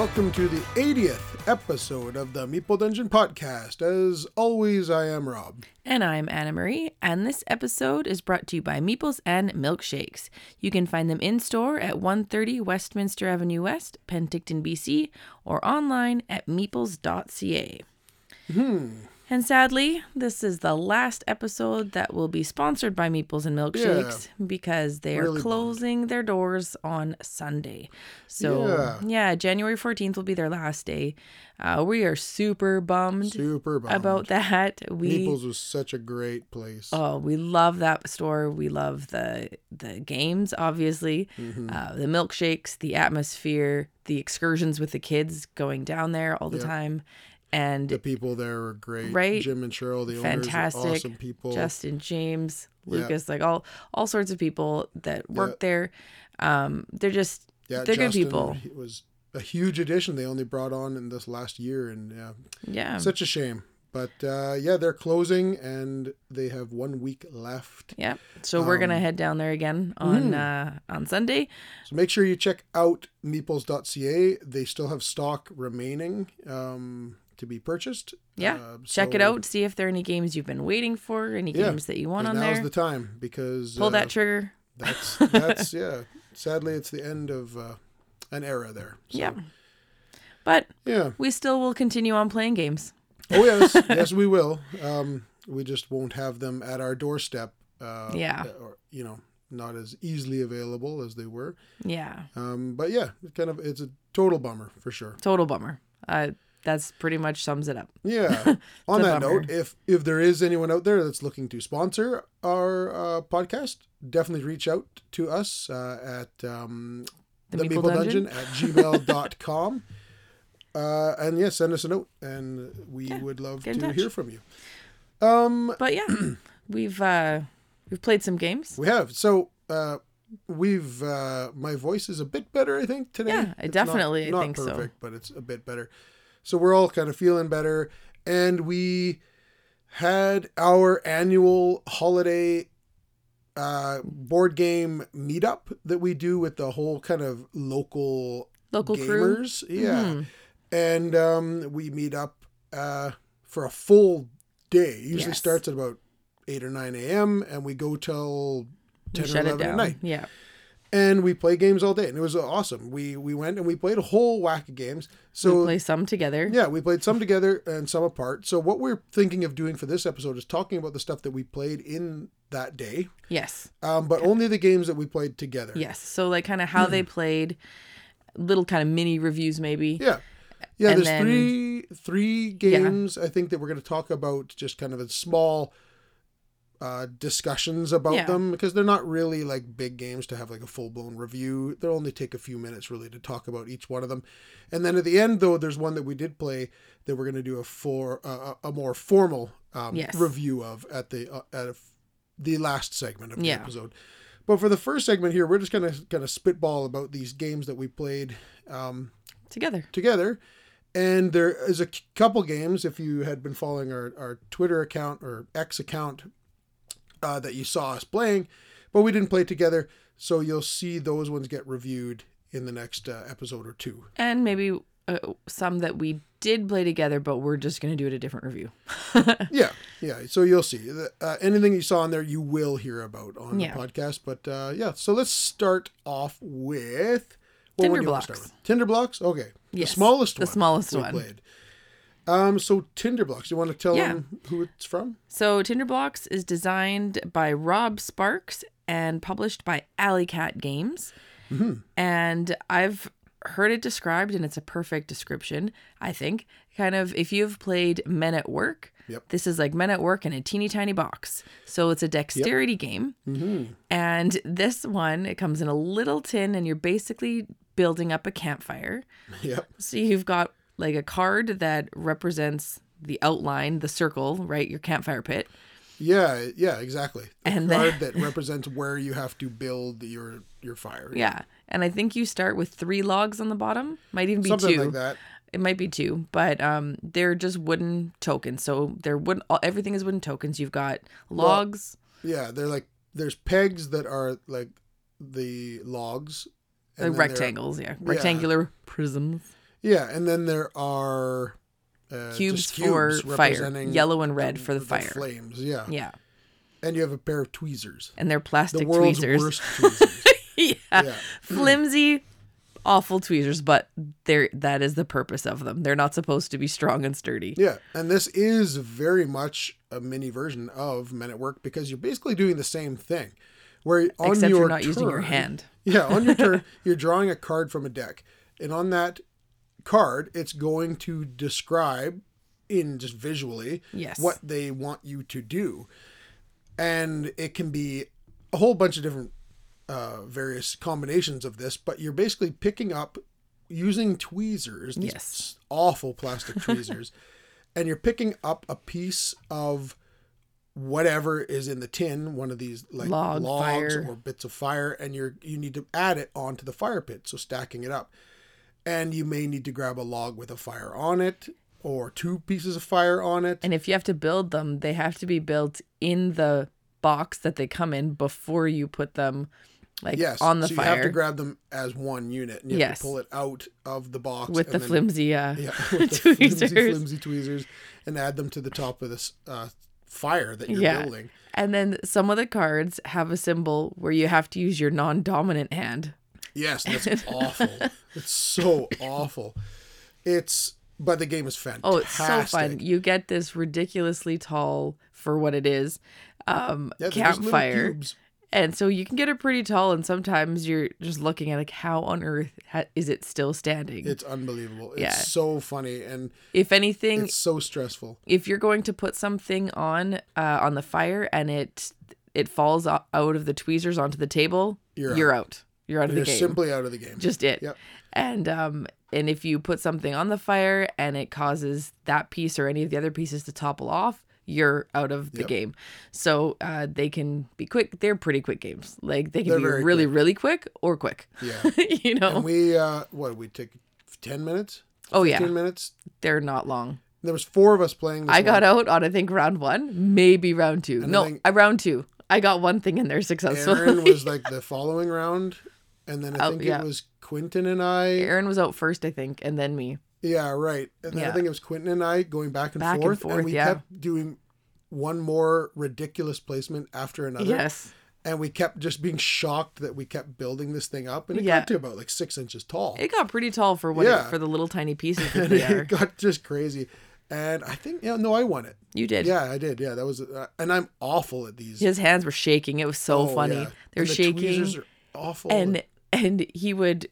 Hello, everybody, and welcome to the 80th episode of the Meeple Dungeon podcast. As always, I am Rob. And I'm Anna Marie, and this episode is brought to you by Meeples and Milkshakes. You can find them in store at 130 Westminster Avenue West, Penticton, BC, or online at meeples.ca. And sadly, this is the last episode that will be sponsored by Meeples and Milkshakes because they are Really bummed. closing their doors on Sunday. So, Yeah. yeah, January 14th will be their last day. Uh, we are super bummed Super bummed. about that. We Meeples was such a great place. Oh, we love that store. We love the the games, obviously, Mm-hmm. uh, the milkshakes, the atmosphere, the excursions with the kids going down there all the Yep. time, and the people there were great. Right? Jim and Cheryl, the fantastic. owners, awesome people. Justin, James, Yeah. Lucas, like all all sorts of people that work Yeah. there. Um, they're just yeah, they're good people. It was a huge addition they only brought on in this last year, and yeah, yeah, such a shame. But uh, yeah, they're closing, and they have one week left. yeah. So we're gonna Um, head down there again on mm. uh, on Sunday. So make sure you check out meeples.ca. They still have stock remaining um, to be purchased. Yeah, Uh, check it out. See if there are any games you've been waiting for, any Yeah, games that you want on now's there. Now's the time because Pull uh, that trigger. That's that's yeah. Sadly, it's the end of uh, an era there. So, Yeah. But Yeah. we still will continue on playing games. Oh yes, yes we will. Um, we just won't have them at our doorstep. Uh, Yeah. Or you know, not as easily available as they were. Yeah. Um, but yeah, it kind of it's a total bummer for sure. Total bummer. Uh, that's pretty much sums it up. Yeah. On that bummer. note, if if there is anyone out there that's looking to sponsor our uh, podcast, definitely reach out to us uh, at um, The the, Meeple Meeple Dungeon? Dungeon at gmail.com. uh, and yeah, send us a note, and we Yeah, would love to touch. hear from you. Um, But yeah, we've uh, we've played some games. we have so uh, we've uh, my voice is a bit better, I think today. Yeah, I definitely, I not, think so. not perfect, but it's a bit better. So we're all kind of feeling better, and we had our annual holiday uh board game meetup that we do with the whole kind of local Local crew. gamers yeah Mhm. and um, we meet up uh, for a full day. It usually Yes. starts at about eight or nine a.m. and we go till We ten or eleven at night, Yeah. And we play games all day, and it was awesome. We we went and we played a whole whack of games. So we play some together. yeah, we played some together and some apart. So what we're thinking of doing for this episode is talking about the stuff that we played in that day, Yes. um, but only the games that we played together. Yes. So like kind of how they played, little kind of mini reviews maybe. Yeah. Yeah, And there's then- three three games I think that we're going to talk about just kind of a small uh, discussions about Yeah. them because they're not really like big games to have like a full blown review. They'll only take a few minutes really to talk about each one of them. And then at the end though, there's one that we did play that we're going to do a for uh, a more formal um, Yes. review of at the uh, at a, the last segment of the Yeah. episode. But for the first segment here, we're just gonna kind of spitball about these games that we played. Um, Together. together. And there is a c- couple games, if you had been following our, our Twitter account or X account, uh, that you saw us playing, but we didn't play together. So you'll see those ones get reviewed in the next uh, episode or two. And maybe uh, some that we did play together, but we're just gonna do it a different review. Yeah, yeah. So you'll see. Uh, anything you saw on there, you will hear about on Yeah. the podcast. But uh, yeah, so let's start off with what Tinder one do you want to blocks. Tinderblox. Okay, Yes, the smallest the one. The smallest we one. Played. Um, so Tinderblox. You want to tell Yeah. them who it's from? So Tinderblox is designed by Rob Sparks and published by Alley Cat Games. Mm-hmm. And I've heard it described, and it's a perfect description, I think. Kind of if you've played Men at Work, Yep. this is like Men at Work in a teeny tiny box. So it's a dexterity game. Mm-hmm. And this one, it comes in a little tin, and you're basically building up a campfire. Yep. So you've got like a card that represents the outline, the circle, right? Your campfire pit. Yeah, yeah, exactly. The And card that represents where you have to build your your fire. Yeah. And I think you start with three logs on the bottom. Might even be Something two. like that. It might be two, but um, they're just wooden tokens. So they're wooden. Everything is wooden tokens. You've got logs. Yeah, they're like there's pegs that are like the logs rectangles, yeah. Rectangular prisms. Yeah, and then there are uh, Cubes just for cubes fire. Yellow and red for the fire. flames. Yeah. Yeah. and you have a pair of tweezers. And they're The plastic world's tweezers. worst tweezers. yeah. yeah, Flimsy, awful tweezers, but they're that is the purpose of them. They're not supposed to be strong and sturdy. yeah, and this is very much a mini version of Men at Work because you're basically doing the same thing, where on Except your you're not using your hand. Yeah, on your turn, you're drawing a card from a deck, and on that card, it's going to describe in just visually Yes. what they want you to do, and it can be a whole bunch of different uh, various combinations of this, but you're basically picking up using tweezers, these Yes. awful plastic tweezers, and you're picking up a piece of whatever is in the tin, one of these like Log, logs fire. or bits of fire, and you're you need to add it onto the fire pit, so stacking it up. And you may need to grab a log with a fire on it, or two pieces of fire on it. And if you have to build them, they have to be built in the box that they come in before you put them like yes, on the so fire you have to grab them as one unit, and you have Yes. to pull it out of the box with the then- flimsy uh yeah, with the flimsy, tweezers. flimsy tweezers, and add them to the top of this uh, fire that you're Yeah. building. And then some of the cards have a symbol where you have to use your non-dominant hand. Yes, that's awful. It's so awful. It's but the game is fantastic. Oh, it's so fun. You get this ridiculously tall for what it is um Yeah, they're just little campfire. cubes. And so you can get it pretty tall and sometimes you're just looking at like how on earth ha- is it still standing? It's unbelievable. It's Yeah. so funny and if anything, it's so stressful. if you're going to put something on uh, on the fire and it it falls out of the tweezers onto the table, You're you're, out. You're out of You're the game. simply out of the game. Just it. Yep. And um and if you put something on the fire and it causes that piece or any of the other pieces to topple off, you're out of the Yep. game. So uh, they can be quick. They're pretty quick games. Like they can They're be really, really quick or quick. yeah. you know. And we uh what we take ten minutes? oh yeah, Ten minutes? they're not long. There was four of us playing this I got out on I think round one, maybe round two. And no, I round two. I got one thing in there successfully. Aaron was like the following round. And then I Oh, think yeah. it was Quentin and I. Aaron was out first, I think, and then me. Yeah, right. And then I think it was Quentin and I going back and Back and forth. forth, we yeah. kept doing one more ridiculous placement after another. Yes. And we kept just being shocked that we kept building this thing up. And it Yeah. got to about like six inches tall. It got pretty tall for what Yeah. it, for the little tiny pieces that and they are. it got just crazy. And I think, yeah, no, I won it. You did. Yeah, I did. Yeah, that was, uh, and I'm awful at these. His hands were shaking. It was so Oh, funny. yeah. They're And the shaking. tweezers are awful. and and he would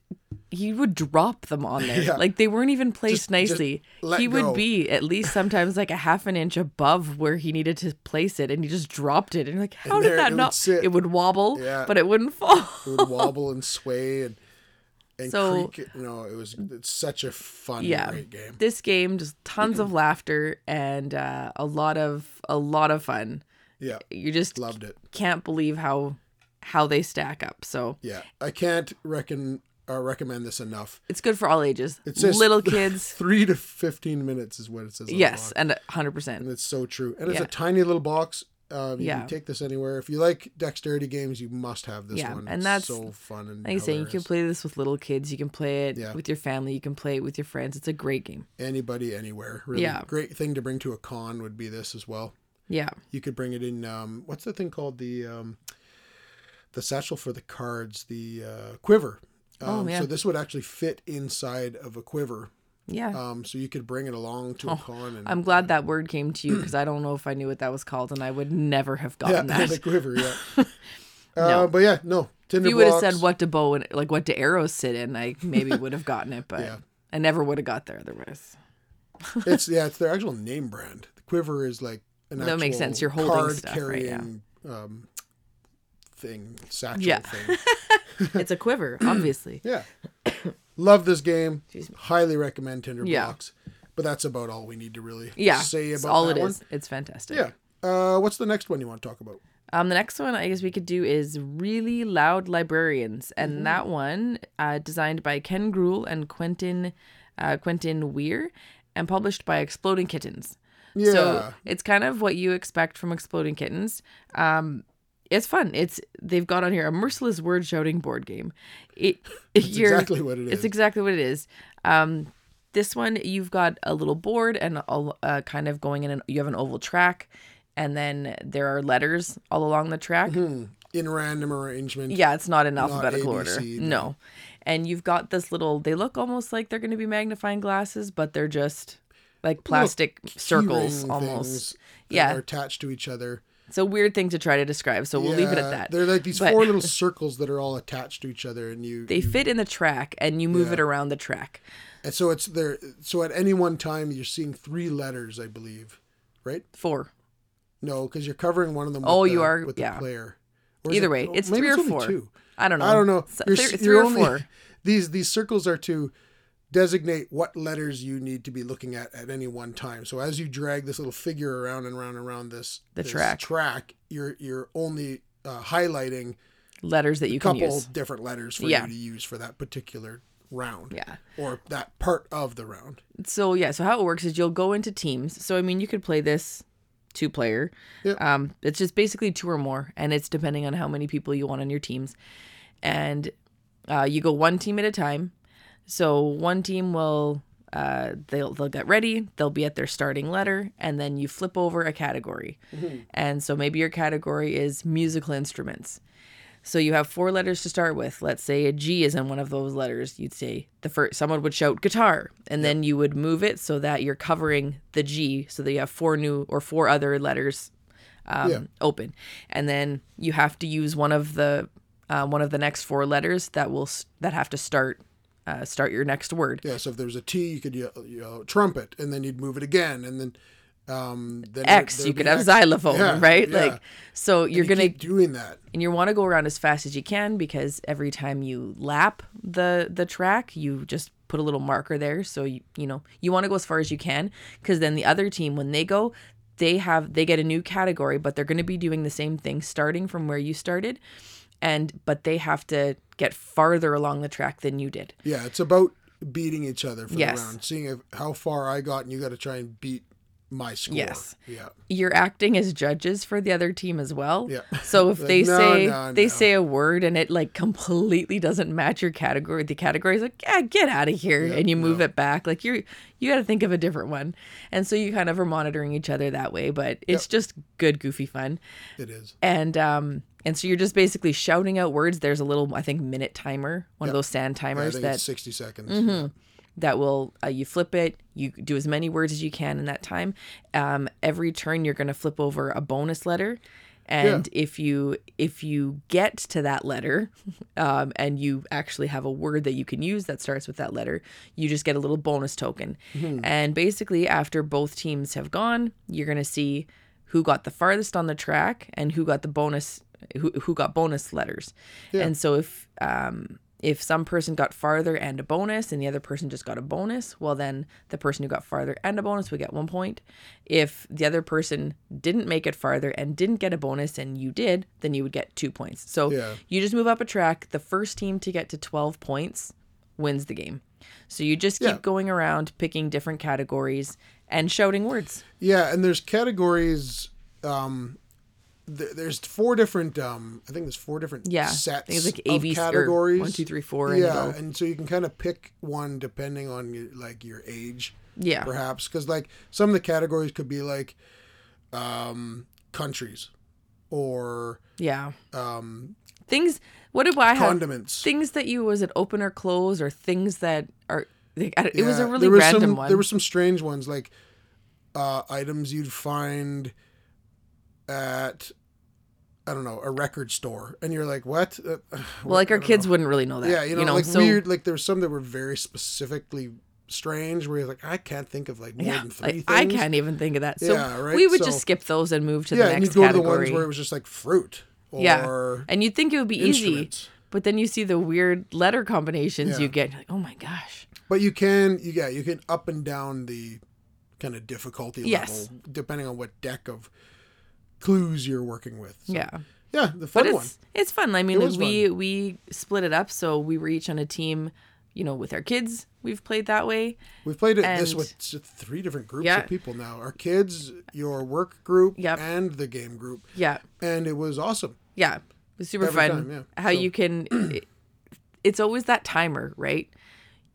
he would drop them on there Yeah. like they weren't even placed Just- just nicely let he go. would be at least sometimes like a half an inch above where he needed to place it and he just dropped it and you're like how And did there that it would not sit. it would wobble Yeah. but it wouldn't fall it would wobble and sway and, and So- creak. You know, it was it's such a fun, Yeah. great game. this game just tons of laughter and uh, a lot of a lot of fun Yeah, you just loved it. can't believe how how they stack up so Yeah, I can't reckon uh, recommend this enough. it's good for all ages It says little kids Three to fifteen minutes is what it says. On yes the box. and 100% and it's so true. And it's Yeah. a tiny little box. Um, you Yeah. can take this anywhere. If you like dexterity games, you must have this Yeah, one. and that's- so fun and Like I say, you can play this with little kids. You can play it Yeah. with your family. You can play it with your friends. It's a great game. anybody anywhere. Really, Yeah. great thing to bring to a con would be this as well. Yeah. You could bring it in. Um, what's the thing called the um, the satchel for the cards? The uh, quiver. Um, Oh, yeah. So this would actually fit inside of a quiver. Yeah. Um, so you could bring it along to a con. And, Oh, I'm glad that word came to you because I don't know if I knew what that was called and I would never have yeah, gotten that. the quiver. Yeah. No. Uh, but yeah, no. Tinder if you would have said what do bow and like what do arrows sit in, I maybe would have gotten it, but Yeah. I never would have got there otherwise. it's yeah, it's their actual name brand. The quiver is like an That makes sense. You're holding card stuff, right, yeah. um, thing, satchel Yeah. thing. it's a quiver, obviously. Yeah. Love this game. Highly recommend Tinder Yeah. Blocks. But that's about all we need to really Yeah. say about all that it one. is. It's fantastic. Yeah. Uh, what's the next one you want to talk about? Um, the next one I guess we could do is Really Loud Librarians, and Mm-hmm. that one uh, designed by Ken Gruhl and Quentin uh, Quentin Weir, and published by Exploding Kittens. Yeah. So it's kind of what you expect from Exploding Kittens. Um, it's fun. It's they've got on here a merciless word shouting board game. It you're, exactly what it It's exactly what it is. Um, this one you've got a little board and a, uh, kind of going in. An, you have an oval track, and then there are letters all along the track. In random arrangement. Yeah, it's not in alphabetical order. ABC, No. no. And you've got this little. They look almost like they're going to be magnifying glasses, but they're just like plastic circles almost. Yeah, are attached to each other. It's a weird thing to try to describe, so we'll leave it at that. They're like these But- four little circles that are all attached to each other, and you. They fit in the track, and you move Yeah. it around the track. and so it's there. So at any one time, you're seeing three letters, I believe, right? Four. No, because you're covering one of them. Oh, with Oh, the, you are- with the yeah. player. Or Either it- way, it's three or four. Two. I don't know. I don't know. So- You're, three, three you're or only- four. These these circles are to designate what letters you need to be looking at at any one time. So as you drag this little figure around and around and around this The this track. track, you're you're only uh, highlighting Letters that you a can couple use. different letters for Yeah. you to use for that particular round. Yeah. Or that part of the round. So yeah, so how it works is you'll go into teams. So I mean, you could play this two player. Yep. Um, it's just basically two or more, and it's depending on how many people you want on your teams, and uh, you go one team at a time. So one team will uh, they'll they'll get ready. They'll be at their starting letter, and then you flip over a category. And so maybe your category is musical instruments. So you have four letters to start with. Let's say a G is in one of those letters. You'd say the first someone would shout guitar, and then you would move it so that you're covering the G, so that you have four new or four other letters um, Yeah. open, and then you have to use one of the uh, one of the next four letters that will that have to start uh, start your next word. Yeah, so if there's a T, you could yell, yell trumpet, and then you'd move it again, and then um, then X, you could have X. xylophone, Yeah, right? yeah. Like so you're You gonna doing that. and you want to go around as fast as you can because every time you lap the the track you just put a little marker there so you you know you want to go as far as you can because then the other team when they go they have they get a new category but they're going to be doing the same thing starting from where you started and but they have to get farther along the track than you did Yeah, it's about beating each other for Yes. the round, seeing if, how far I got, and you got to try and beat my score. Yes. Yeah. you're acting as judges for the other team as well. Yeah. So if Like, they no, say no, they no. say a word and it like completely doesn't match your category, the category is like, yeah, get out of here, and you move it back. Like you're you got to think of a different one, and so you kind of are monitoring each other that way. But it's just good, goofy fun, It is. and um and so you're just basically shouting out words. There's a little I think minute timer, one of those sand timers think that it's 60 seconds. Mm-hmm. that will uh, you flip it. You do as many words as you can in that time. Um, every turn you're going to flip over a bonus letter. And if you if you get to that letter um, and you actually have a word that you can use that starts with that letter you just get a little bonus token. And basically after both teams have gone you're going to see who got the farthest on the track and who got the bonus who, who got bonus letters and so if um, if some person got farther and a bonus and the other person just got a bonus, well, then the person who got farther and a bonus would get one point. If the other person didn't make it farther and didn't get a bonus and you did, then you would get two points. So Yeah. you just move up a track. The first team to get to 12 points wins the game. So you just keep Yeah. going around picking different categories and shouting words. Yeah, and there's categories. Um, th- there's four different. Um, I think there's four different Yeah. Sets it's like ABC or categories. one, two, three, four, and Yeah, and so you can kind of pick one depending on your, like your age, Yeah. perhaps, because like some of the categories could be like um, countries or Yeah. um, Things, what did I have? condiments. things that you was it open or close or things that are like, I don't- it was a really there was random some, one There were some strange ones like uh, items you'd find at I don't know a record store, and you're like, what? Uh, well what? like our kids know. wouldn't really know that Yeah, you know, like so weird. Like there were some that were very specifically strange, where you're like, I can't think of like more yeah than three like, things. I can't even think of that so Yeah, right? we would So- just skip those and move to Yeah, the and next you'd go to the category ones where it was just like fruit or yeah and you'd think it would be easy but then you see the weird letter combinations Yeah. you get you're like oh my gosh But you can, you, yeah, you can up and down the kind of difficulty Yes. level depending on what deck of clues you're working with. So, yeah yeah, the but fun it's one. it's fun i mean like, was we we split it up so we were each on a team you know with our kids we've played that way We've played it this with three different groups Yeah. of people now. Our kids, your work group, Yep. and the game group, yeah and it was awesome. Yeah, it was super Every fun. time, yeah. How So- you can. it- it's always that timer, right?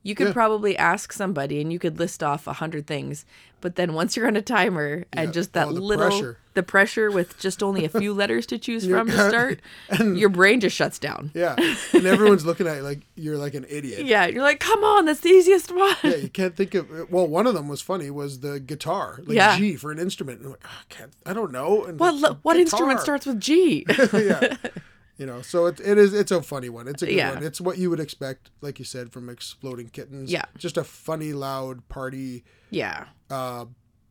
You could Yeah. probably ask somebody and you could list off a hundred things, but then once you're on a timer and just that Oh, the little pressure. the pressure with just only a few letters to choose from to start, your brain just shuts down. Yeah, and everyone's looking at you like you're like an idiot. Yeah, you're like, come on, that's the easiest one. Yeah, you can't think of. Well, one of them was funny. Was the guitar like Yeah. G for an instrument? And I'm like, "Ah, I can't. I don't know. And What it's lo- a what instrument starts with G? yeah, you know. So it, it is. It's a funny one. It's a good Yeah. one. It's what you would expect, like you said, from Exploding Kittens. Yeah. just a funny, loud party, yeah, uh,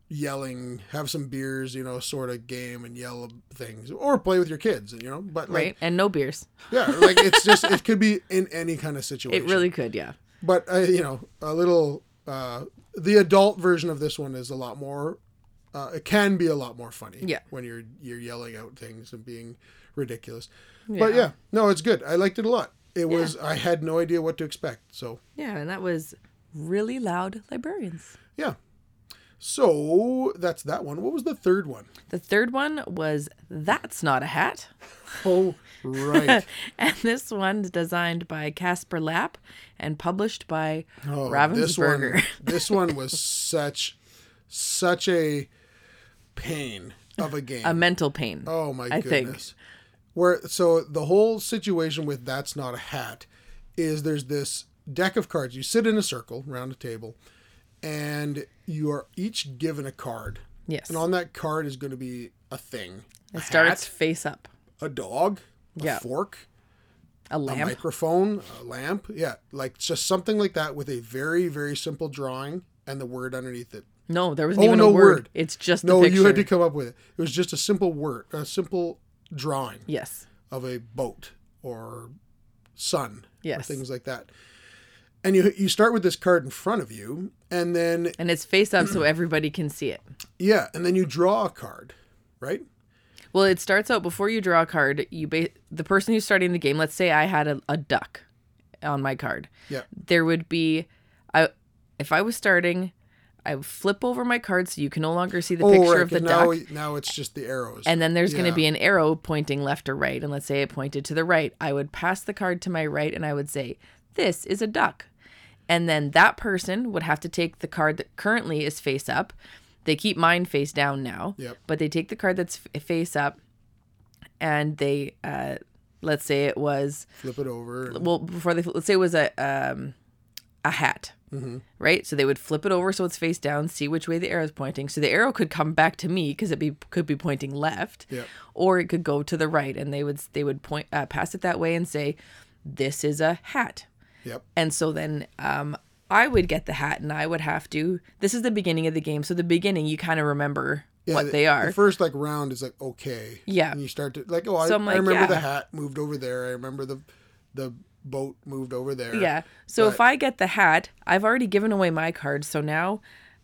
yelling, have some beers, you know, sort of game and yell things, or play with your kids, you know. But like, right. And no beers. yeah, like it's just it could be in any kind of situation. It really could. Yeah. but uh, you know a little uh, the adult version of this one is a lot more uh, it can be a lot more funny Yeah. when you're you're yelling out things and being ridiculous. But yeah. no it's good. I liked it a lot. It was i had no idea what to expect so. Yeah, and that was really loud librarians. yeah. So that's that one. What was the third one? The third one was That's Not a Hat. Oh, right. And this one's designed by Kasper Lapp and published by oh, this one this one was such such a pain of a game. A mental pain. Oh my I think. Where so the whole situation with that's not a hat is there's this deck of cards. You sit in a circle around a table and you are each given a card. yes. And on that card is going to be a thing. it a starts hat, face up. a dog, a Yeah. fork, A lamp. a microphone, a lamp. Yeah, like just something like that with a very very simple drawing and the word underneath it. no, there wasn't Oh, even no a word. word. It's just No, the picture. you had to come up with it. It was just a simple word, a simple drawing. Yes. of a boat or sun Yes. or things like that. And you you start with this card in front of you, and then And it's face up so everybody can see it. yeah, and then you draw a card, right? Well, it starts out before you draw a card. You ba- the person who's starting the game. Let's say I had a, a duck on my card. Yeah. There would be, I if I was starting, I flip over my card so you can no longer see the picture Oh, right. of the 'cause duck. now now it's just the arrows. and then there's going to be an arrow pointing left or right. And let's say it pointed to the right. I would pass the card to my right and I would say, This is a duck. And then that person would have to take the card that currently is face up. They keep mine face down now, Yep. but they take the card that's f- face up and they, uh, let's say it was, flip it over. and- well, before they, let's say it was a, um, a hat, Mm-hmm. right? So they would flip it over so it's face down, see which way the arrow is pointing. So the arrow could come back to me because it be could be pointing left, Yep. or it could go to the right, and they would they would point uh, pass it that way and say, "This is a hat." Yep. And so then um, I would get the hat, and I would have to. This is the beginning of the game, so the beginning you kind of remember Yeah, what the- they are. The first like round is like okay. Yeah. And you start to like oh I, So I'm I like, remember the hat moved over there. I remember the the boat moved over there. Yeah. So if I get the hat, I've already given away my card. So now,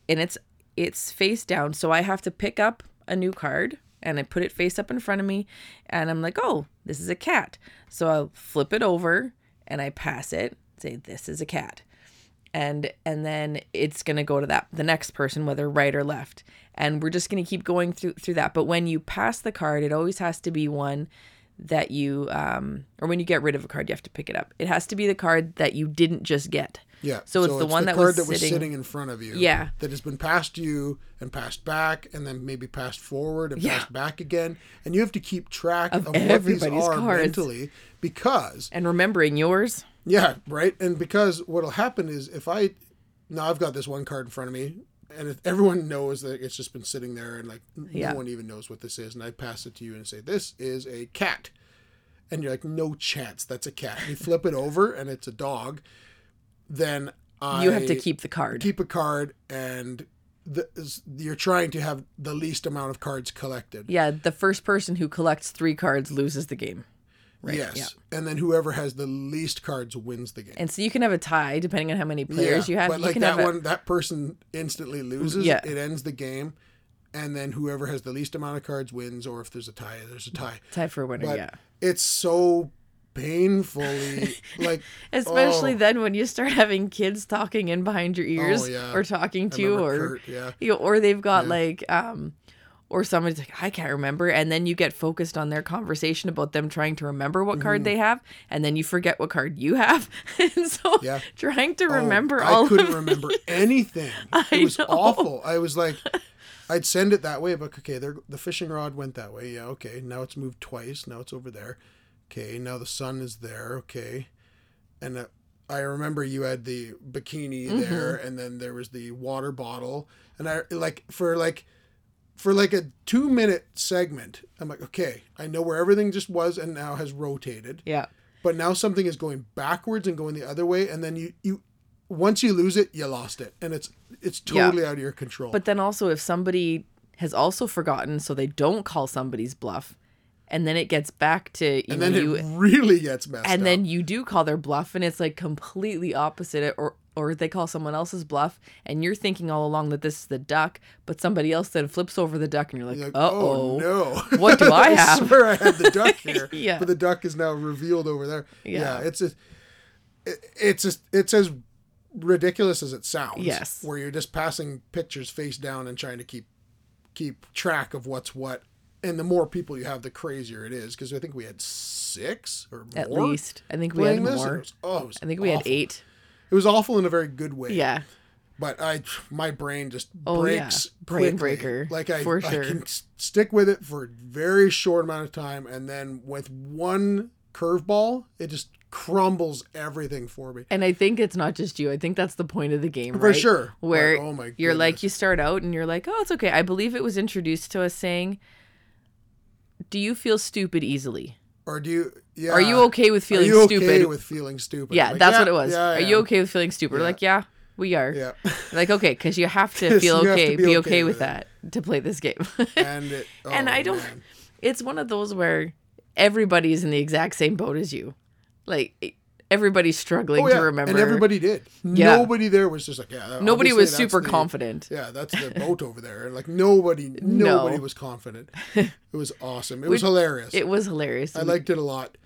and it's it's face down. So I have to pick up a new card and I put it face up in front of me, and I'm like, oh, this is a cat. So I'll flip it over and I pass it. Say this is a cat, and and then it's gonna go to that the next person, whether right or left, and we're just gonna keep going through through that. But when you pass the card, it always has to be one that you um or when you get rid of a card you have to pick it up it has to be the card that you didn't just get Yeah. So it's the one that card was that was sitting- sitting in front of you. Yeah. That has been passed to you and passed back and then maybe passed forward and Yeah. passed back again. And you have to keep track Of of, what these are cards. mentally because and remembering yours yeah, right. And because what'll happen is if I now I've got this one card in front of me and if everyone knows that it's just been sitting there and like Yeah. no one even knows what this is and I pass it to you and say this is a cat. And you're like, no chance, that's a cat. And you flip it over and it's a dog. Then I you have to keep the card keep a card and the, you're trying to have the least amount of cards collected. yeah the first person who collects three cards loses the game right yes. yeah And then whoever has the least cards wins the game. and so you can have a tie depending on how many players you have But you like can that have a, one, that person instantly loses. Yeah. It ends the game. And then whoever has the least amount of cards wins, or if there's a tie, there's a tie. tie for a winner But yeah it's so painfully like especially oh, then when you start having kids talking in behind your ears yeah. or talking to you or Kurt, yeah. you know, or they've got like um or somebody's like, I can't remember. And then you get focused on their conversation about them trying to remember what card they have. And then you forget what card you have. and so Yeah. trying to Oh, remember I couldn't remember anything. I it was know. awful. I was like, I'd send it that way, but okay, the fishing rod went that way. Yeah, okay. Now it's moved twice. Now it's over there. Okay, now the sun is there. Okay, and uh, I remember you had the bikini Mm-hmm. there, and then there was the water bottle, and I like for like for like a two minute segment. I'm like, okay, I know where everything just was, and now has rotated Yeah. but now something is going backwards and going the other way and then you you once you lose it you lost it and it's it's Yeah. totally out of your control But then also, if somebody has also forgotten, so they don't call somebody's bluff, and then it gets back to you and then you, it really gets messed and up then you do call their bluff, and it's like completely opposite, or or they call someone else's bluff, and you're thinking all along that this is the duck, but somebody else then flips over the duck, and you're like, like, oh no What do I have? swear i had the duck here Yeah. but the duck is now revealed over there yeah, Yeah. it's a, it, it's a, it's as ridiculous as it sounds Yes. where you're just passing pictures face down and trying to keep keep track of what's what and the more people you have the crazier it is because i think we had six or more at least. I think we had playing this. and more. Was, oh, I think we had eight. It was awful in a very good way. Yeah. But I, my brain just Oh, yeah. breaks. Brain quickly. breaker, Like I, for I sure. can s- stick with it for a very short amount of time, and then with one curveball, it just crumbles everything for me. And I think it's not just you. I think that's the point of the game, For right? sure. Where But, oh my you're like, you start out and you're like, oh, it's okay. I believe it was introduced to us saying, "Do you feel stupid easily? Or do you? Yeah. Are you okay with feeling okay stupid?" with feeling stupid? yeah, Like, that's what it was. yeah, are you okay with feeling stupid? Yeah. Like, yeah, we are. Yeah. Like, okay, because you have to feel have to okay, be be, okay okay, with with that to play this game. and it, oh, and I don't. man. It's one of those where everybody's in the exact same boat as you. Like everybody's struggling Oh, yeah. to remember. And everybody did. Yeah. Nobody there was just like, yeah. Nobody was super the- confident. Yeah, that's the boat over there. And like nobody, nobody was confident. It was awesome. It was hilarious. It was hilarious. I liked it a lot.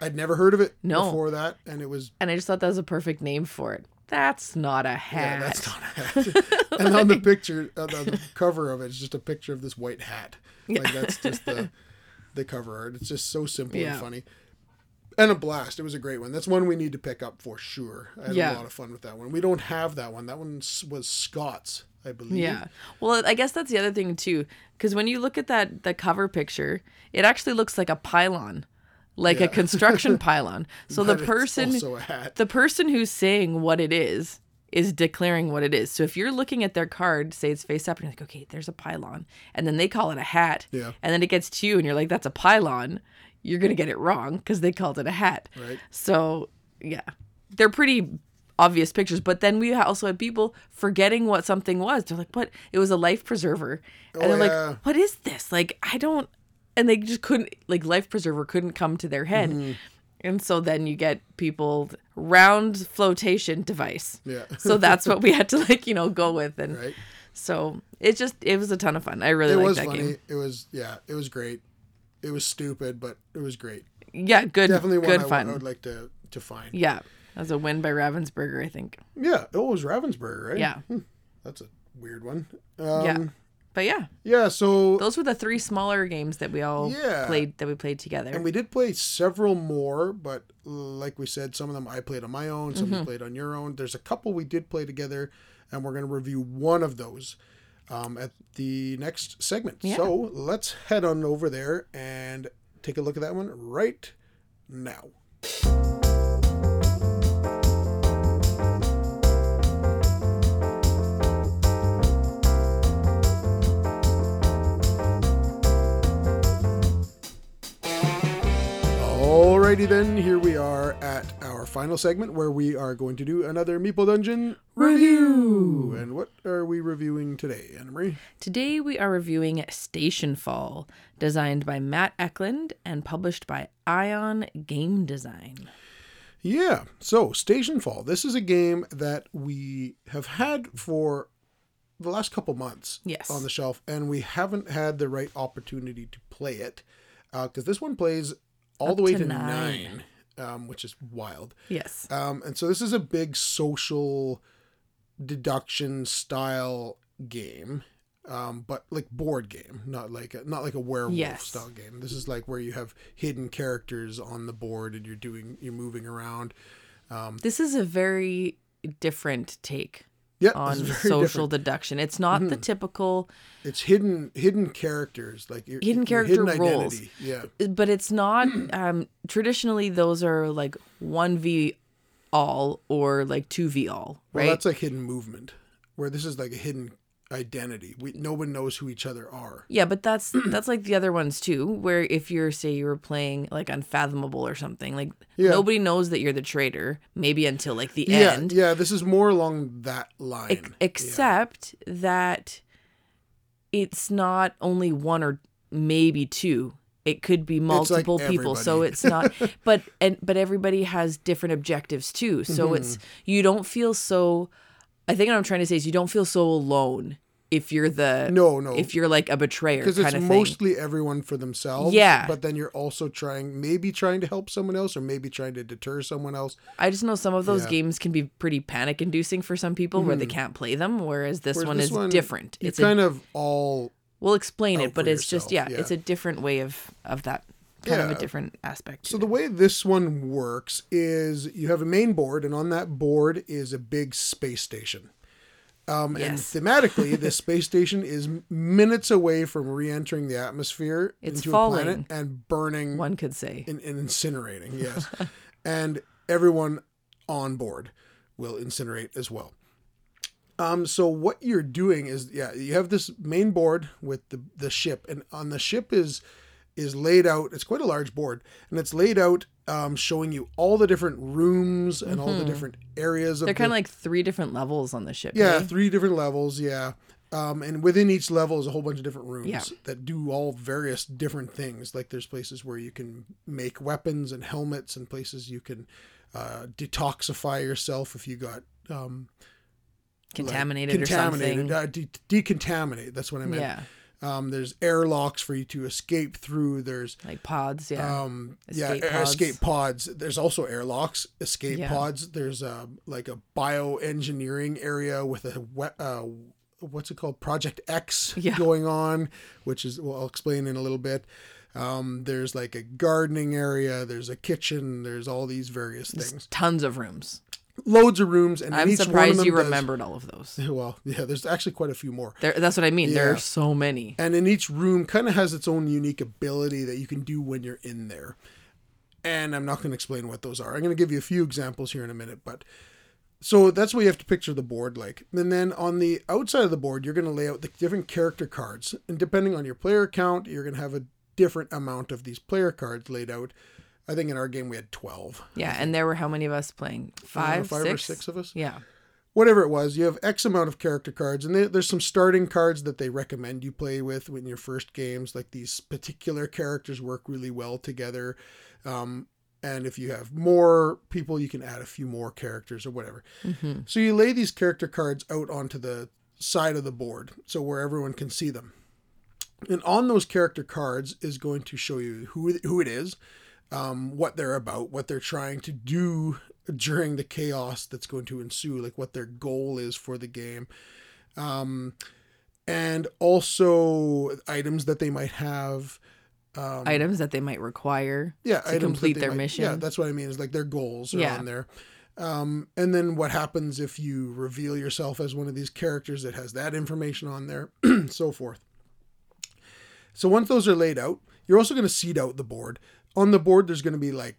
I'd never heard of it No. before that, and it was and I just thought that was a perfect name for it. That's not a yeah, hat. that's not a hat. and on the picture, uh, the, cover of it is just a picture of this white hat. Like that's just the the cover art. It's just so simple Yeah. and funny. And a blast. It was a great one. That's one we need to pick up for sure. I had Yeah. a lot of fun with that one. We don't have that one. That one was Scott's, I believe. Yeah. Well, I guess that's the other thing too, because when you look at that the cover picture, it actually looks like a pylon, like a construction pylon. So the person, also a hat. the person who's saying what it is, is declaring what it is. So if you're looking at their card, say it's face up, and you're like, okay, there's a pylon, and then they call it a hat, Yeah. and then it gets to you, and you're like, that's a pylon. You're gonna get it wrong because they called it a hat. Right. So yeah, they're pretty obvious pictures. But then we also had people forgetting what something was. They're like, "What? It was a life preserver," and Oh, they're yeah. like, "What is this? Like, I don't." And they just couldn't like life preserver couldn't come to their head. Mm-hmm. And so then you get people round flotation device. Yeah. So that's what we had to like, you know, go with. And Right. so it just it was a ton of fun. I really It liked was that funny. game. It was yeah. It was great. It was stupid, but it was great. Yeah, good Definitely one good I, would- fun. I would like to to find. yeah. That was a win by Ravensburger, I think. Yeah. It was Ravensburger, right? Yeah. Hmm. That's a weird one. Um, Yeah. But yeah, Yeah. So those were the three smaller games that we all Yeah. played that we played together. And we did play several more, but like we said, some of them I played on my own, some Mm-hmm. you played on your own. There's a couple we did play together, and we're going to review one of those um, at the next segment. Yeah. So let's head on over there and take a look at that one right now. Alrighty then, here we are at our final segment where we are going to do another Meeple Dungeon review. And what are we reviewing today, Anna-Marie? Today we are reviewing Stationfall, designed by Matt Eklund and published by Ion Game Design. Yeah, so Stationfall. This is a game that we have had for the last couple months Yes. on the shelf, and we haven't had the right opportunity to play it uh, because this one plays all Up the way to to nine. nine, um, which is wild. Yes. Um, and so this is a big social deduction style game. um, but like board game, not like a, not like a werewolf Yes. style game. This is like where you have hidden characters on the board and you're doing you're moving around. Um, This is a very different take Yeah, on social different. Mm-hmm. deduction. It's not the typical, It's hidden hidden characters like your, Hidden character roles. identity. Yeah, but it's not. Um, traditionally, those are like one v all or like two v all. Right? well, that's like hidden movement, where this is like a hidden identity. We no one knows who each other are. Yeah, but that's that's like the other ones too. Where if you're say you were playing like Unfathomable or something, like Yeah. nobody knows that you're the traitor, maybe until like the Yeah, end. yeah. This is more along that line. Ex- except that it's not only one or maybe two. It could be multiple people. So it's not but and but everybody has different objectives too. So Mm-hmm. it's you don't feel so I think what I'm trying to say is you don't feel so alone if you're the No, no. if you're like a betrayer because kind it's of thing. mostly everyone for themselves. Yeah. But then you're also trying, maybe trying to help someone else, or maybe trying to deter someone else. I just know some of those Yeah. Games can be pretty panic inducing for some people where they mm. can't play them, whereas this Whereas one this is one, different. It's kind a, of all we'll explain it, but it's just yeah, yourself, it's a different way of of that kind of a different aspect. So the way this one works is you have a main board, and on that board is a big space station. Um, And thematically, this space station is minutes away from re-entering the atmosphere It's into falling. a planet and burning one could say. and, and incinerating. Yes, and everyone on board will incinerate as well. Um, so what you're doing is, yeah, you have this main board with the the ship, and on the ship is is laid out. It's quite a large board, and it's laid out, um, showing you all the different rooms and all the different areas of. Mm-hmm. They're kind of like three different levels on the ship. yeah, eh? three different levels. Yeah. Um, and within each level is a whole bunch of different rooms Yeah. that do all various different things. Like there's places where you can make weapons and helmets, and places you can uh, detoxify yourself if you got um, like, contaminated, contaminated, or uh, de- decontaminate. That's what I something. meant. Yeah, Um, there's airlocks for you to escape through. There's like pods. Yeah, um, Escape yeah, pods. escape pods. There's also airlocks, escape Yeah. pods. There's um, like a bioengineering area with a we- uh, what's it called, Project X Yeah. going on, which is well, I'll explain in a little bit. Um, there's like a gardening area. There's a kitchen. There's all these various things. tons of rooms. Loads of rooms, and I'm each one of surprised them you does- remembered all of those. Well, yeah, there's actually quite a few more. There, that's what I mean. There are so many. And in each room kind of has its own unique ability that you can do when you're in there. And I'm not going to explain what those are. I'm going to give you a few examples here in a minute, but so that's what you have to picture the board like. And then on the outside of the board, you're going to lay out the different character cards. And depending on your player count, you're going to have a different amount of these player cards laid out. I think in our game we had 12. Yeah, and there were how many of us playing? Uh, Five, five six? or six of us. Yeah, whatever it was, you have X amount of character cards, and there- there's some starting cards that they recommend you play with in your first games. Like these particular characters work really well together. Um, and if you have more people, you can add a few more characters or whatever. Mm-hmm. So you lay these character cards out onto the side of the board, so where everyone can see them. And on those character cards is going to show you who who it is, um, what they're about, what they're trying to do during the chaos that's going to ensue, like what their goal is for the game, um, and also items that they might have. Um, items that they might require. yeah, to complete their might- mission. Yeah, that's what I mean. Is like their goals are Yeah. on there. Um, and then what happens if you reveal yourself as one of these characters that has that information on there, so forth. So once those are laid out, you're also going to seed out the board. On the board, there's going to be like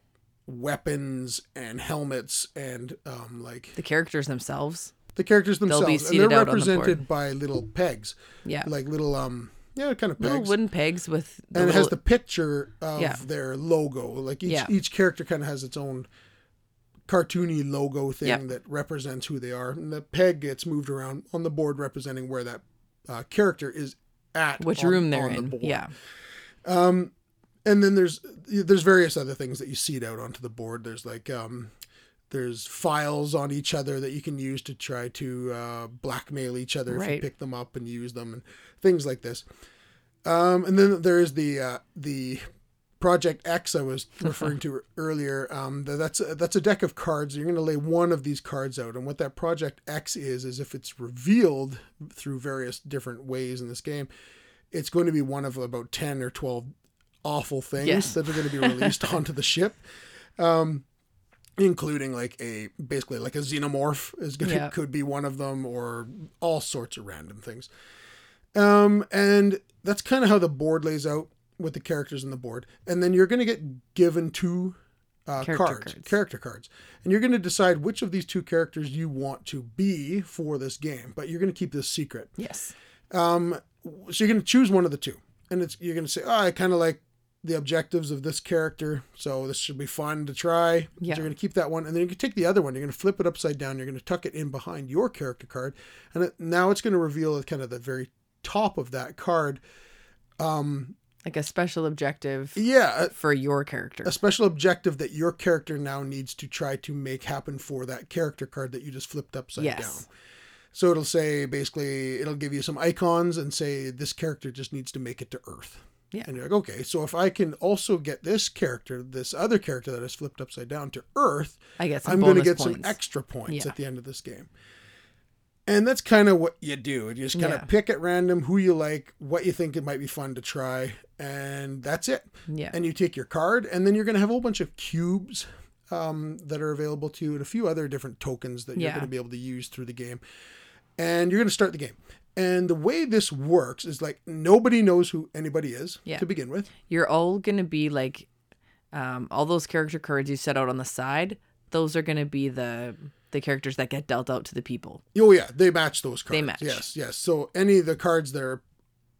weapons and helmets and um, like The characters themselves. the characters be themselves, and they're on the represented by little pegs, Yeah, like little um, yeah, kind of little wooden pegs with. And it has the picture of Yeah. their logo. Like each Yeah. each character kind of has its own cartoony logo thing Yep. that represents who they are, and the peg gets moved around on the board representing where that uh, character is at. which on- room they're on the in. board. And then there's there's various other things that you seed out onto the board. There's like um, there's files on each other that you can use to try to uh, blackmail each other if you Right. pick them up and use them and things like this. Um, and then there is the uh, the Project X I was referring to earlier, um, that's a, that's a deck of cards. You're going to lay one of these cards out, and what that Project X is is if it's revealed through various different ways in this game, it's going to be one of about ten or twelve awful things Yes. that are going to be released onto the ship. Um, including like a basically like a xenomorph is gonna Yeah. could be one of them or all sorts of random things um and that's kind of how the board lays out with the characters in the board and then you're gonna get given two uh, Character cards, cards. character cards and you're going to decide which of these two characters you want to be for this game but you're going to keep this secret Yes. um, so you're going to choose one of the two, and it's you're going to say, "Oh, I kind of like the objectives of this character, so this should be fun to try." So you're going to keep that one, and then you can take the other one. You're going to flip it upside down. You're going to tuck it in behind your character card, and it, now it's going to reveal kind of the very top of that card. Um, Like a special objective yeah, for your character. a, a special objective that your character now needs to try to make happen for that character card that you just flipped upside Yes. down. So it'll say basically it'll give you some icons and say this character just needs to make it to Earth. Yeah. And you're like, okay, so if I can also get this character, this other character that is flipped upside down to Earth, I get some I'm going to get some extra points Yeah. at the end of this game. And that's kind of what you do. You just kind of Yeah. pick at random who you like, what you think it might be fun to try, and that's it. Yeah. And you take your card, and then you're going to have a whole bunch of cubes um, that are available to you, and a few other different tokens that you're going to be able to use through the game. And you're going to start the game. And the way this works is like nobody knows who anybody is Yeah. to begin with. You're all going to be like um, all those character cards you set out on the side. Those are going to be the the characters that get dealt out to the people. Oh yeah, they match those cards. They match. Yes, yes. So any of the cards that are,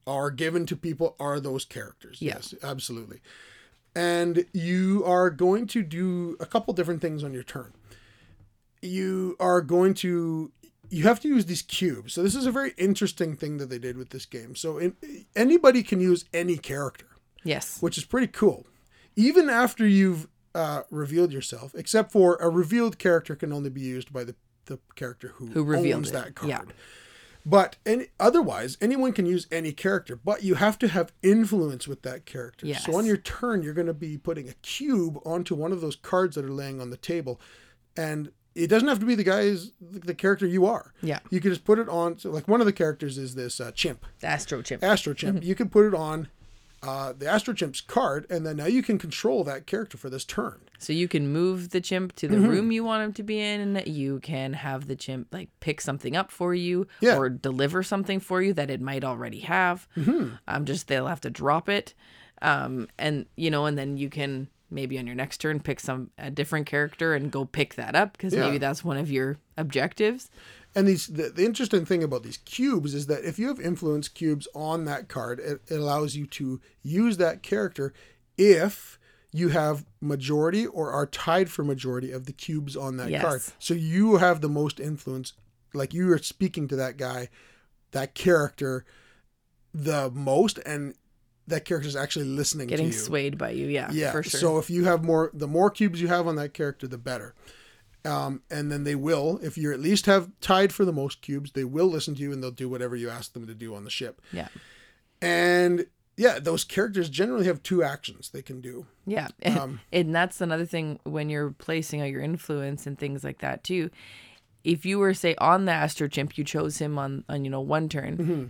are given to people are those characters. Yeah. Yes, absolutely. And you are going to do a couple different things on your turn. You are going to you have to use these cubes. So this is a very interesting thing that they did with this game. So in, anybody can use any character Yes. which is pretty cool. Even after you've uh, revealed yourself, except for a revealed character can only be used by the, the character who, Who revealed owns it, that card. yeah. But any, otherwise, anyone can use any character, but you have to have influence with that character. Yes. So on your turn, you're going to be putting a cube onto one of those cards that are laying on the table, and it doesn't have to be the guy's the character you are. Yeah. You can just put it on. So like one of the characters is this uh, chimp. The Astro Chimp. Astro Chimp. Mm-hmm. You can put it on uh, the Astro Chimp's card, and then now you can control that character for this turn. So you can move the chimp to the Mm-hmm. room you want him to be in. You can have the chimp like pick something up for you Yeah. or deliver something for you that it might already have. Mm-hmm. Um, just they'll have to drop it. Um, and you know, and then you can maybe on your next turn pick some a different character and go pick that up because Yeah. maybe that's one of your objectives. And these the, the interesting thing about these cubes is that if you have influence cubes on that card, it, it allows you to use that character if you have majority or are tied for majority of the cubes on that Yes. card. So you have the most influence, like you are speaking to that guy, that character, the most, and that character is actually listening Getting to you. swayed by you, yeah, Yeah. for sure. So if you have more, the more cubes you have on that character, the better. Um, and then they will, if you at least have tied for the most cubes, they will listen to you and they'll do whatever you ask them to do on the ship. yeah, And yeah, those characters generally have two actions they can do. yeah, Um, and that's another thing when you're placing out your influence and things like that too. If you were say on the Astro Chimp, you chose him on on you know one turn. Mm-hmm.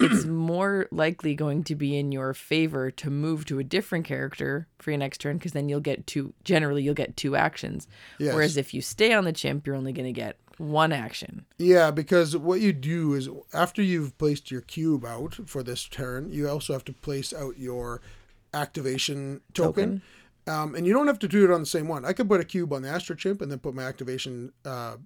It's more likely going to be in your favor to move to a different character for your next turn because then you'll get two. Generally, you'll get two actions. Yes. Whereas if you stay on the chimp, you're only going to get one action. Yeah, because what you do is after you've placed your cube out for this turn, you also have to place out your activation token. Um, and you don't have to do it on the same one. I could put a cube on the Astro Chimp and then put my activation uh,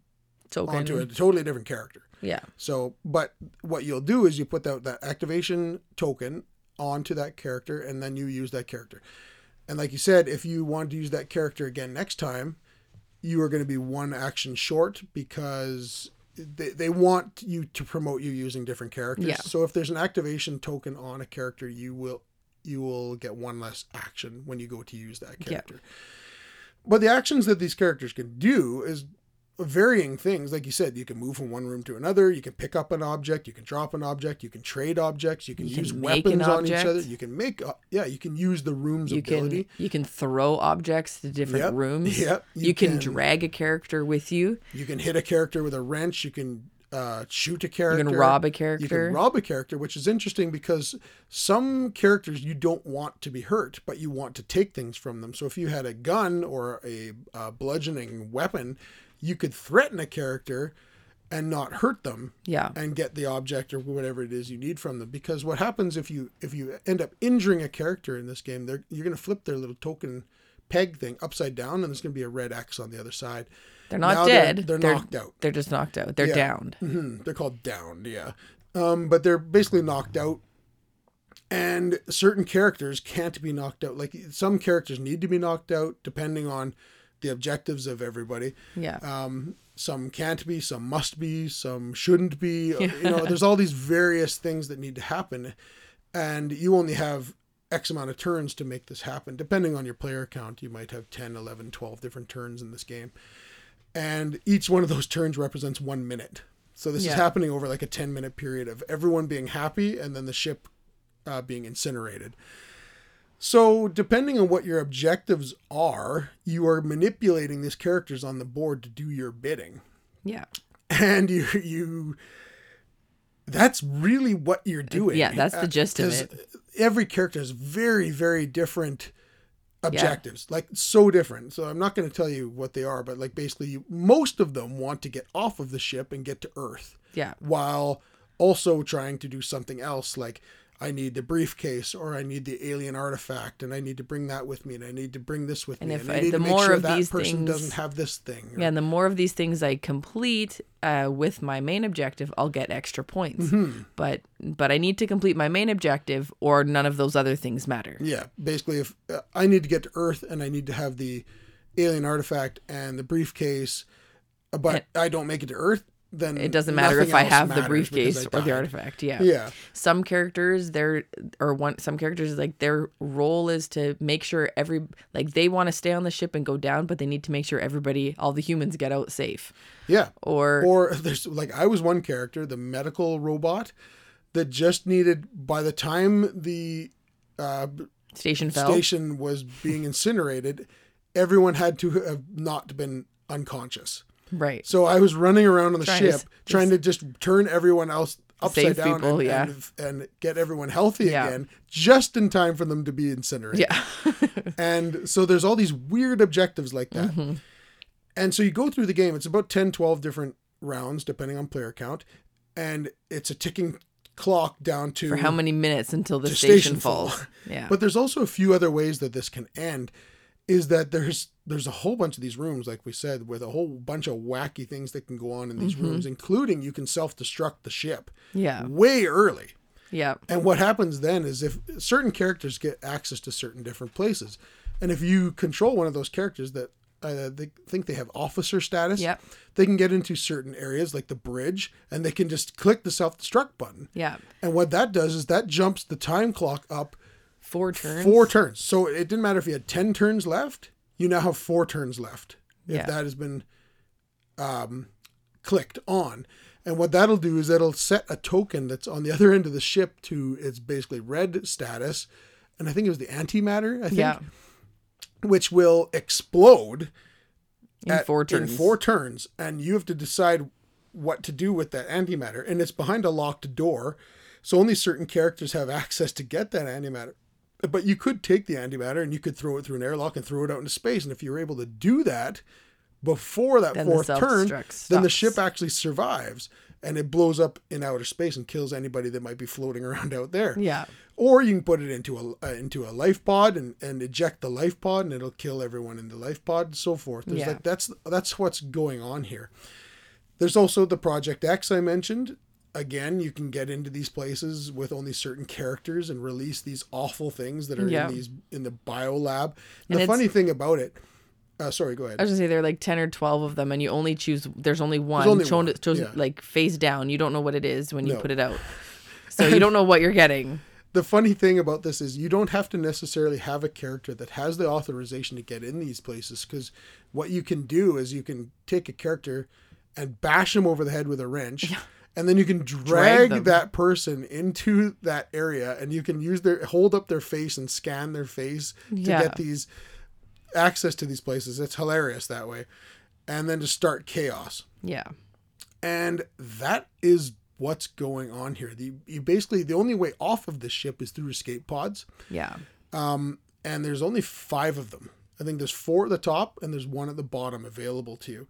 Token. onto a totally different character. Yeah. So, but what you'll do is you put that, that activation token onto that character and then you use that character. And like you said, if you want to use that character again next time, you are going to be one action short because they, they want you to promote you using different characters. Yeah. So if there's an activation token on a character, you will you will get one less action when you go to use that character. Yeah. character. But the actions that these characters can do is varying things. Like you said, you can move from one room to another. You can pick up an object. You can drop an object. You can trade objects. You can You use make an weapons on each other. You can make, uh, yeah, you can use the room's You ability. can you can throw objects to different Yep, rooms. yep, You, you can, can- drag a character with you. You can hit a character with a wrench. You can uh, shoot a character. You can rob a character. You can rob a character, which is interesting because some characters you don't want to be hurt, but you want to take things from them. So if you had a gun or a uh, bludgeoning weapon, you could threaten a character and not hurt them yeah. and get the object or whatever it is you need from them. Because what happens if you if you end up injuring a character in this game, they're, you're going to flip their little token peg thing upside down, and there's going to be a red X on the other side. They're not Now they're- dead. they're knocked out. They're just knocked out. They're Yeah. downed. hmm They're called downed, yeah. Um, but they're basically knocked out. And certain characters can't be knocked out. Like some characters need to be knocked out depending on the objectives of everybody. Yeah. Um, some can't be, some must be, some shouldn't be. You know, there's all these various things that need to happen. And you only have X amount of turns to make this happen. Depending on your player count, you might have 10, 11, 12 different turns in this game. And each one of those turns represents one minute. So this Yeah. is happening over like a 10 minute period of everyone being happy and then the ship uh, being incinerated. So, depending on what your objectives are, you are manipulating these characters on the board to do your bidding. yeah. And you, you, that's really what you're doing. Yeah, that's the Uh, gist of 'cause it. Every character has very, very different objectives, like so different. So, I'm not going to tell you what they are, but like basically, you, most of them want to get off of the ship and get to Earth Yeah. while also trying to do something else like I need the briefcase or I need the alien artifact and I need to bring that with me and I need to bring this with And me if and I I- need the to make more sure of that these person things- doesn't have this thing. or- Yeah, and the more of these things I complete uh, with my main objective, I'll get extra points. Mm-hmm. But but I need to complete my main objective, or none of those other things matter. Yeah, basically, if uh, I need to get to Earth and I need to have the alien artifact and the briefcase, uh, but I don't make it to Earth, then It doesn't matter if I have the briefcase or the artifact. Yeah. Yeah, Some characters, their or one some characters like their role is to make sure every like they want to stay on the ship and go down, but they need to make sure everybody, all the humans, get out safe. yeah. Or, Or there's like I was one character, the medical robot, that just needed by the time the uh, station fell. station was being incinerated, everyone had to have not been unconscious. Right. So I was running around on the Trying to ship s- trying to just turn everyone else upside down people, and, yeah. and, and get everyone healthy Yeah. again just in time for them to be incinerated. Yeah. And so there's all these weird objectives like that. Mm-hmm. And so you go through the game, it's about 10, 12 different rounds, depending on player count. And it's a ticking clock down to For how many minutes until the to station, station fall. falls? Yeah. But there's also a few other ways that this can end. Is that there's there's a whole bunch of these rooms, like we said, with a whole bunch of wacky things that can go on in Mm-hmm. these rooms, including you can self destruct the ship yeah. way early. Yeah. And what happens then is if certain characters get access to certain different places, and if you control one of those characters that uh, they think they have officer status, Yep. they can get into certain areas like the bridge, and they can just click the self destruct button. Yeah. And what that does is that jumps the time clock up Four turns. four turns. So it didn't matter if you had 10 turns left, you now have four turns left if Yeah. that has been um, clicked on. And what that'll do is it'll set a token that's on the other end of the ship to its basically red status. And I think it was the antimatter, I think, Yeah. which will explode In at- four turns. In four turns, and you have to decide what to do with that antimatter. And it's behind a locked door, so only certain characters have access to get that antimatter. But you could take the antimatter and you could throw it through an airlock and throw it out into space. And if you were able to do that before that Then the fourth turn, self-destruct then the ship actually survives and it blows up in outer space and kills anybody that might be floating around out there. Yeah. Or you can put it into a uh, into a life pod and, and eject the life pod, and it'll kill everyone in the life pod, and so forth. There's Yeah. like that's that's what's going on here. There's also the Project X I mentioned. Again, you can get into these places with only certain characters and release these awful things that are Yeah. in these in the bio lab. And The funny thing about it, uh, sorry, go ahead. I was gonna say there are like ten or twelve of them, and you only choose. There's only one only shown, one, chosen yeah. like face down. You don't know what it is when you No. put it out, so you don't know what you're getting. the funny thing about this is you don't have to necessarily have a character that has the authorization to get in these places because what you can do is you can take a character and bash them over the head with a wrench. And then you can drag, them. that person into that area, and you can use their hold up their face and scan their face to Yeah. get these access to these places. It's hilarious that way, and then to start chaos. Yeah. And that is what's going on here. The, you basically the only way off of this ship is through escape pods, Yeah. um and there's only five of them. I think there's four at the top and there's one at the bottom available to you,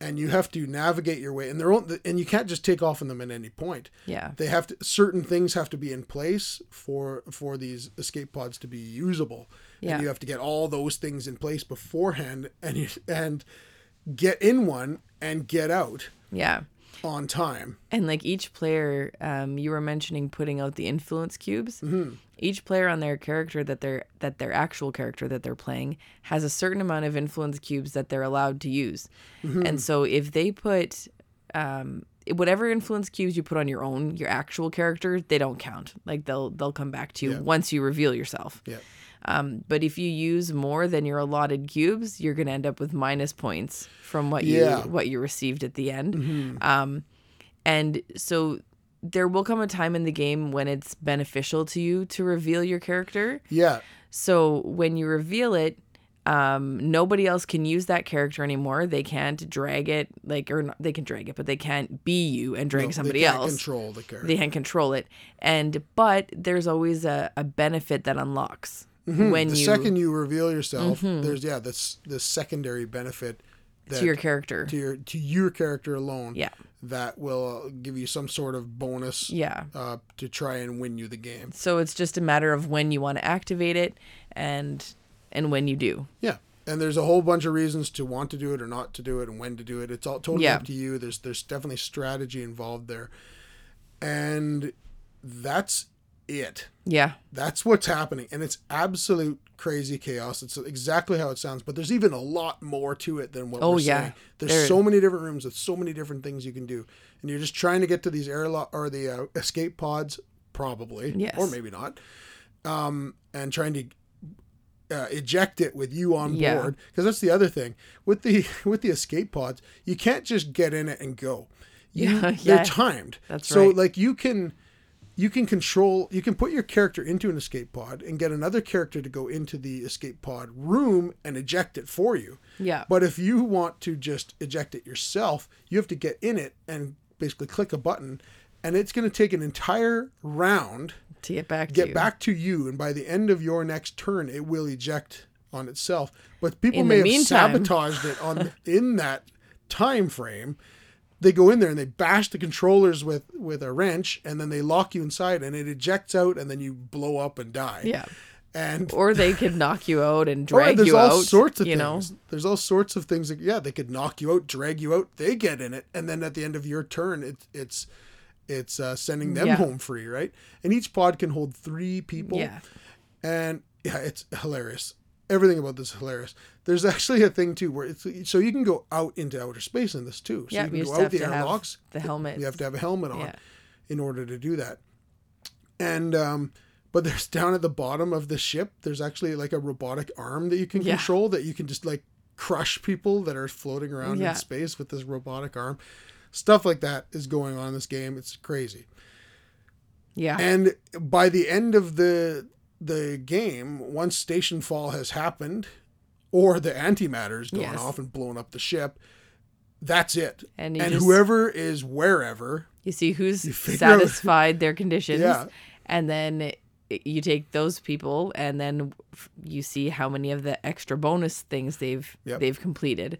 and you have to navigate your way. And they're on, and you can't just take off on them at any point. Yeah. They have to certain things have to be in place for for these escape pods to be usable. Yeah. And you have to get all those things in place beforehand, and you, and get in one and get out Yeah. On time. And like each player, um, you were mentioning putting out the influence cubes. Mm-hmm. Each player on their character that they're that their actual character that they're playing has a certain amount of influence cubes that they're allowed to use. Mm-hmm. And so if they put um, whatever influence cubes you put on your own, your actual character, they don't count. Like they'll they'll come back to you Yeah. once you reveal yourself. Yeah. Um, but if you use more than your allotted cubes, you're gonna end up with minus points from what Yeah. Mm-hmm. you what you received at the end. Um, and so there will come a time in the game when it's beneficial to you to reveal your character. Yeah. So when you reveal it, um, nobody else can use that character anymore. They can't drag it, like, or not, they can drag it, but they can't be you and drag No, somebody they can't else. control the character. They can't control it. And but there's always a, a benefit that unlocks when Mm-hmm. the you Mm-hmm. second you reveal yourself, there's yeah, this this secondary benefit that to your character. to your to your character alone. Yeah. That will give you some sort of bonus Yeah. uh, to try and win you the game. So it's just a matter of when you want to activate it and and when you do. Yeah. And there's a whole bunch of reasons to want to do it or not to do it and when to do it. It's all totally Yeah. up to you. There's there's definitely strategy involved there. And that's it. Yeah. That's what's happening. And it's absolute crazy chaos. It's exactly how it sounds, but there's even a lot more to it than what Oh, we're yeah. saying. There's There- so many different rooms with so many different things you can do. And you're just trying to get to these airlock or the uh, escape pods, probably, Yes. or maybe not, um, and trying to uh, eject it with you on Yeah. board. Because that's the other thing with the with the escape pods, you can't just get in it and go. You, Yeah, they're yeah. timed. That's right. so right. like you can you can control you can put your character into an escape pod and get another character to go into the escape pod room and eject it for you Yeah. but if you want to just eject it yourself you have to get in it and basically click a button and it's going to take an entire round to get back to get you. back to you and by the end of your next turn it will eject on itself but people In may have meantime- sabotaged it on in that time frame they go in there and they bash the controllers with with a wrench and then they lock you inside and it ejects out and then you blow up and die Yeah. and Or they could knock you out and drag there's you all out. sorts of you things know. there's all sorts of things that yeah they could knock you out drag you out they get in it and then at the end of your turn it's it's it's uh, sending them Yeah. home free right and each pod can hold three people Yeah. and yeah, it's hilarious. Everything about this is hilarious. There's actually a thing too where it's so you can go out into outer space in this too. So Yeah. you can You go out the airlocks. the helmet. You have to have a helmet on Yeah. in order to do that. And um, but there's down at the bottom of the ship, there's actually like a robotic arm that you can Yeah. control that you can just like crush people that are floating around Yeah. in space with this robotic arm. Stuff like that is going on in this game. It's crazy. Yeah. And by the end of the the game, once station fall has happened, or the antimatter's gone Yes. off and blown up the ship, that's it. And And, just- whoever is wherever, You see who's out- satisfied their conditions. Yeah. And then you take those people and then you see how many of the extra bonus things they've Yep. they've completed.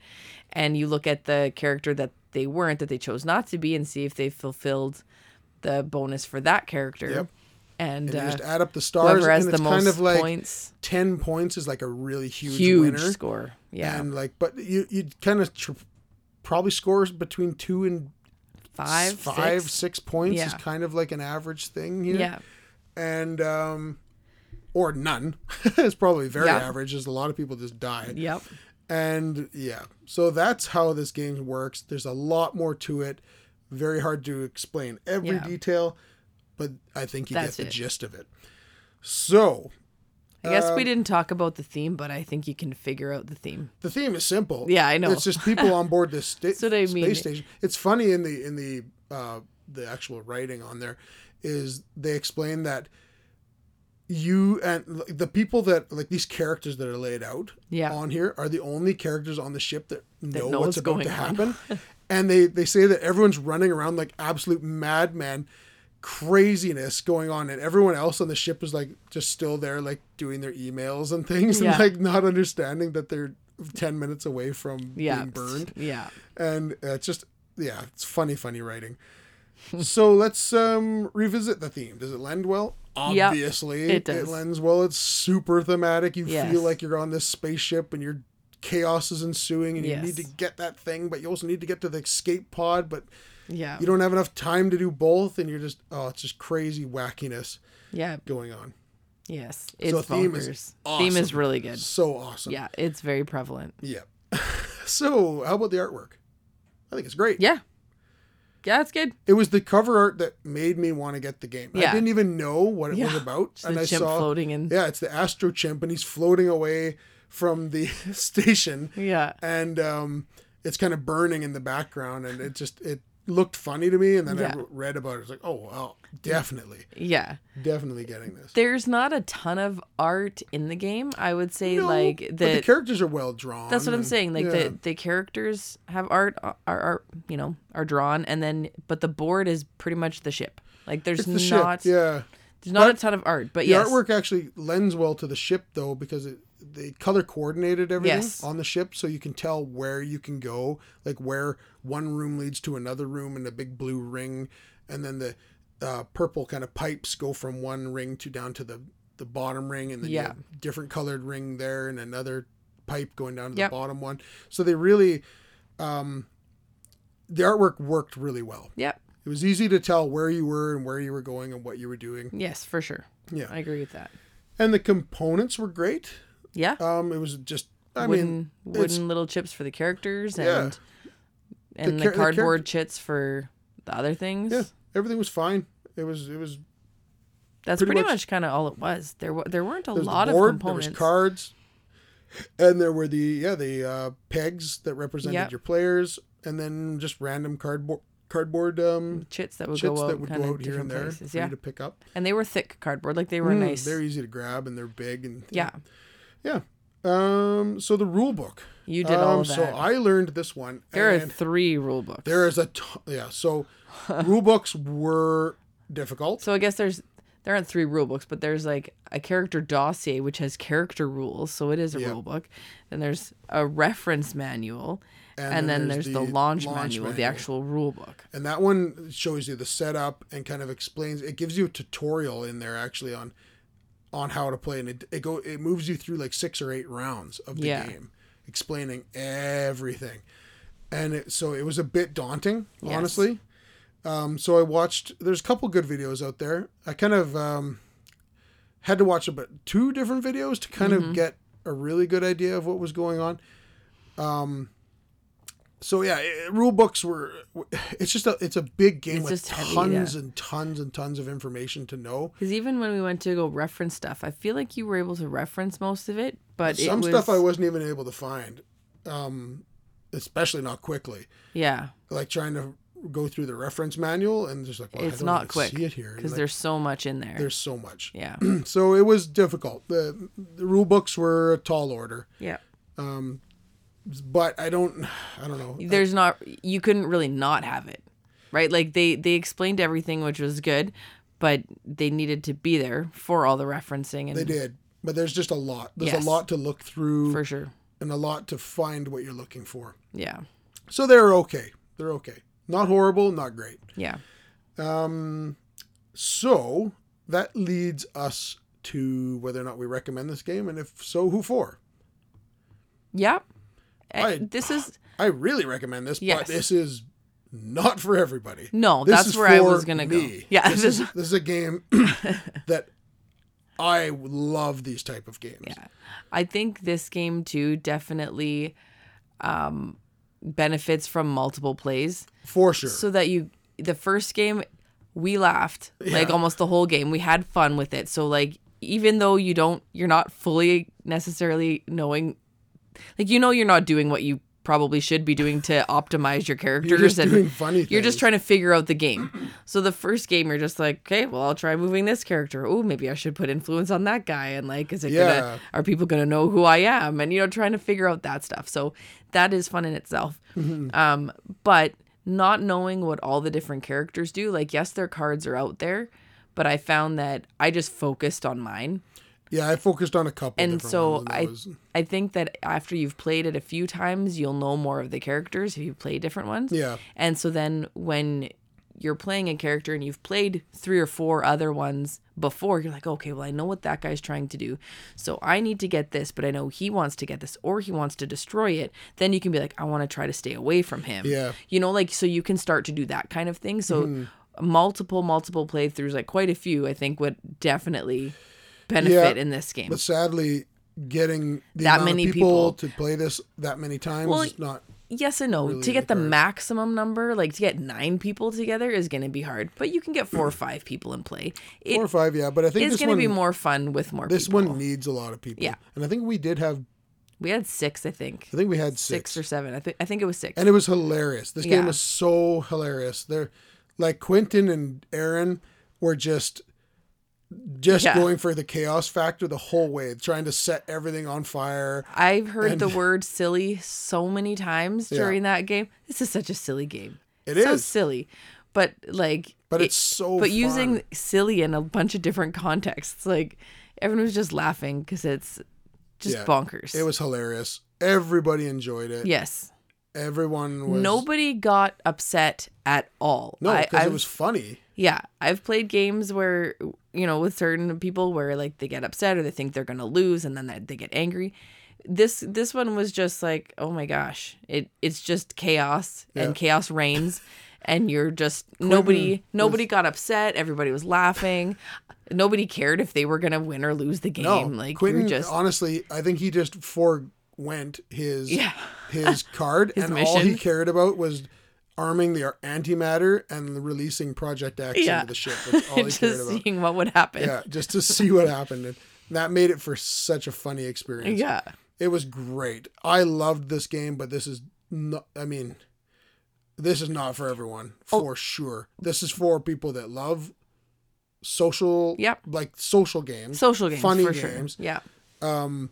And you look at the character that they weren't that they chose not to be and see if they fulfilled the bonus for that character. Yep. And, and you uh, just add up the stars, and it's kind of like points, ten points is like a really huge, huge winner. score. Yeah. And like, but you you kind of tr- probably scores between two and five, five, six. six points is kind of like an average thing here. Yeah. and um, or none. it's probably very Yeah. average, as a lot of people just die. Yep. And yeah, so that's how this game works. There's a lot more to it. Very hard to explain every Yeah. detail, but I think you That's get the it. gist of it. So I guess Um, we didn't talk about the theme, but I think you can figure out the theme. the theme is simple. Yeah, I know. It's just people on board this sta- That's what I space mean. station. It's funny in the in the uh, the actual writing on there is they explain that you and the people that like these characters that are laid out Yeah. on here are the only characters on the ship that know, know what's about going to happen. and they they say that everyone's running around like absolute madman craziness going on and everyone else on the ship is like just still there like doing their emails and things Yeah. and like not understanding that they're 10 minutes away from Yeah. being burned Yeah. and uh, it's just yeah it's funny funny writing so let's um revisit the theme does it lend well Yep, obviously it does. lends well it's super thematic you Yes. feel like you're on this spaceship and your chaos is ensuing and you Yes. need to get that thing but you also need to get to the escape pod but Yeah. you don't have enough time to do both and you're just oh it's just crazy wackiness Yeah. going on Yes. It's So theme is bonkers. Theme is really good. so awesome Yeah. It's very prevalent. yeah so how about the artwork i think it's great Yeah. Yeah, it's good. it was the cover art that made me want to get the game. I didn't even know what it was about, Just and the I chimp saw, floating in. yeah, it's the Astro Chimp, and he's floating away from the station, Yeah. and um, it's kind of burning in the background, and it just it looked funny to me, and then Yeah. I read about it, I was like, oh well, definitely, Yeah. definitely getting this. There's not a ton of art in the game. I would say No, like but the the characters are well drawn. That's what I'm saying. Like yeah. the the characters have art uh, are, are you know are drawn, and then but the board is pretty much the ship. Like there's it's the not ship, yeah. there's not But a ton of art, but yes. The yes, artwork actually lends well to the ship though because it they color coordinated everything Yes. on the ship so you can tell where you can go, like where one room leads to another room in a big blue ring, and then the uh, purple kind of pipes go from one ring to down to the the bottom ring, and then you Yeah. different colored ring there and another pipe going down to Yep. the bottom one. So they really, um, the artwork worked really well. Yep. It was easy to tell where you were and where you were going and what you were doing. Yes, for sure. Yeah. I agree with that. And the components were great. Yeah. Um, it was just, I wooden mean, wooden little chips for the characters and Yeah. and the, the cardboard chits for the other things. yeah, everything was fine. It was, it was. That's pretty pretty, much- much, kind of all it was. There wa- there weren't a There lot the of components. there was cards, and there were the yeah the uh, pegs that represented Yep. your players, and then just random cardboard cardboard um, chits that would chits go that out would kind go of out here and there places. for Yeah, you to pick up. and they were thick cardboard. Like they were Mm, nice. They're easy to grab and they're big and yeah, yeah. Um, so the rule book. you did um, all of that. So I learned this one. there are three rule books. there is a t- yeah. So rule books were difficult. So I guess there's there aren't three rule books, but there's like a character dossier which has character rules, so it is a Yeah. rule book. Then there's a reference manual, and, then, there's, the, launch, manual, the actual rule book. And that one shows you the setup and kind of explains. It gives you a tutorial in there actually on on how to play, and it it go it moves you through like six or eight rounds of the Yeah. game, explaining everything. And it, so it was a bit daunting, Yes. honestly. Um, so I watched. There's a couple good videos out there. I kind of um, had to watch about two different videos to kind Mm-hmm. of get a really good idea of what was going on. Um, so yeah, it, rule books were. It's just a it's a big game It's with just heavy, tons yeah. and tons and tons of information to know. Because even when we went to go reference stuff, I feel like you were able to reference most of it, but Some it was, stuff I wasn't even able to find, um, especially not quickly. yeah, Like trying to go through the reference manual and just like well, I it's not quick See it here because Like, there's so much in there. there's so much. yeah, So it was difficult. The the rule books were a tall order, yeah. But I don't I don't know. There's not you couldn't really not have it, right? Like they they explained everything, which was good, but they needed to be there for all the referencing and They did, but there's just a lot. There's Yes. a lot to look through for sure. and a lot to find what you're looking for. Yeah, So they're okay. They're okay. Not horrible, not great. yeah. Um so that leads us to whether or not we recommend this game, and if so, who for? Yep. Eh, I- this is I really recommend this, Yes. but this is not for everybody. no. This that's is where I was gonna me. go. Yeah. this is this is a game that I love these type of games. yeah. I think this game too definitely um, benefits from multiple plays, For sure. so that you the first game we laughed like almost the whole game. We had fun with it. So like even though you don't you're not fully necessarily knowing like you know you're not doing what you probably should be doing to optimize your characters You're just and funny you're just trying to figure out the game. So the first game you're just like, okay, well I'll try moving this character. Oh, maybe I should put influence on that guy and like is it Yeah. gonna are people gonna know who I am? And you know, trying to figure out that stuff. So that is fun in itself. Mm-hmm. Um, but not knowing what all the different characters do, like yes, their cards are out there, but I found that I just focused on mine. Yeah, I focused on a couple. And so I was- I think that after you've played it a few times, you'll know more of the characters if you play different ones. yeah, And so then when you're playing a character and you've played three or four other ones before, you're like, okay, well, I know what that guy's trying to do. So I need to get this, but I know he wants to get this or he wants to destroy it. Then you can be like, I want to try to stay away from him. Yeah. You know, like, so you can start to do that kind of thing. So hmm. multiple, multiple playthroughs, like quite a few, I think would definitely benefit Yeah, in this game. but sadly, getting the That many people, people- to play this that many times Well, is not. yes and no. really to get the the maximum number, like to get nine people together, is going to be hard. But you can get four or five people in play. It, Four or five, yeah, but I think it's going to be more fun with more people. this people. one needs a lot of people. Yeah. and I think we did have. we had six, I think. I think we had Six six, or seven. I think I think it was six. and it was hilarious. This game Yeah. was so hilarious. They're like Quentin and Aaron were just. Just Yeah. going for the chaos factor the whole way, trying to set everything on fire. I've heard and- the word silly so many times Yeah. during that game. This is such a silly game. It so is. silly. But like But it- it's so but using silly in a bunch of different contexts. Like everyone was just laughing because it's just Yeah. bonkers. It was hilarious. Everybody enjoyed it. yes. Everyone was Nobody got upset at all. No, because it was funny. Yeah, I've played games where you know with certain people where like they get upset or they think they're gonna lose and then they, they get angry. This this one was just like oh my gosh, it it's just chaos Yeah. and chaos reigns, and you're just nobody nobody got upset. Everybody was laughing. Nobody cared if they were gonna win or lose the game. No, like Quentin. just honestly, I think he just forewent his yeah his card, His and all he cared about was arming the antimatter and releasing Project X Yeah. into the ship. That's all he cared just about. seeing what would happen. Yeah, just to see what happened, and that made it for such a funny experience. yeah. It was great. I loved this game, but this is not. I mean, this is not for everyone Oh. for sure. This is for people that love social, Yep. like social games, Social games funny games, sure. Yeah. Um,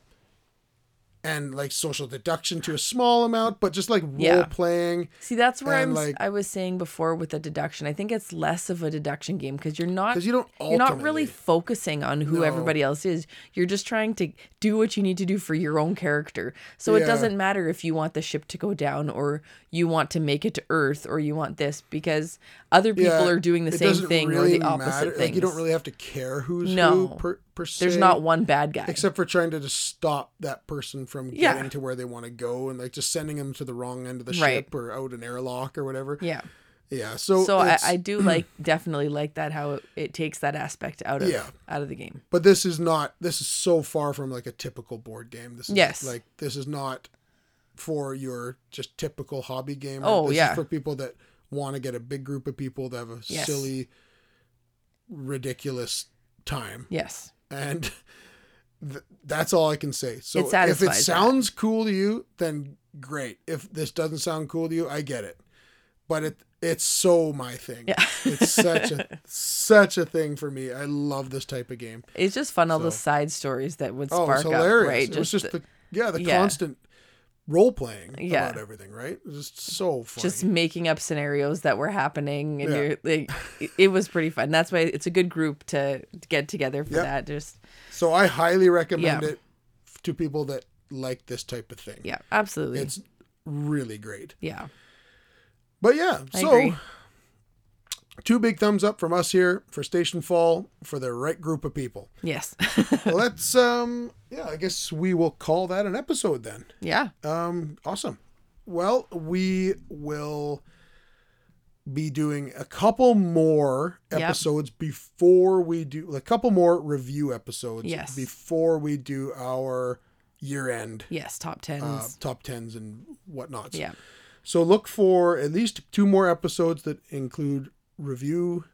and like social deduction to a small amount, but just like role Yeah. playing. See, that's where I'm. like- I was saying before with the deduction. I think it's less of a deduction game because you're not. 'Cause you don't You're not really focusing on who No. everybody else is. You're just trying to do what you need to do for your own character. So it doesn't matter if you want the ship to go down or you want to make it to Earth or you want this because other people Yeah, are doing the same thing really or the opposite thing. Like you don't really have to care who's No. who per, per se. There's not one bad guy. except for trying to just stop that person from Yeah. getting to where they want to go and like just sending them to the wrong end of the Right. ship or out an airlock or whatever. yeah. Yeah. So So I, I do like definitely like that how it, it takes that aspect out of Yeah. out of the game. but this is not this is so far from like a typical board game. This is Yes. like this is not for your just typical hobby gamer. Oh, this yeah. is for people that want to get a big group of people to have a Yes. silly ridiculous time. Yes. And th- that's all I can say. So It if it satisfies that. sounds cool to you, then great. If this doesn't sound cool to you, I get it. But it it's so my thing. Yeah. it's such a such a thing for me. I love this type of game. It's just fun all the side stories that would spark Oh, it's hilarious. up, right? it was just the, yeah, the yeah. constant role playing Yeah. about everything, right? It was just so funny. just making up scenarios that were happening and Yeah. you're like it- it was pretty fun that's why it's a good group to to get together for Yep. that just so I highly recommend Yeah. it to people that like this type of thing. yeah absolutely It's really great. yeah But yeah, I so agree. Two big thumbs up from us here for Stationfall for the right group of people. yes Let's um yeah, I guess we will call that an episode then. yeah Um awesome. Well, we will be doing a couple more Yep. episodes before we do a couple more review episodes Yes. before we do our year end yes top tens uh, top tens and whatnots. yeah So look for at least two more episodes that include review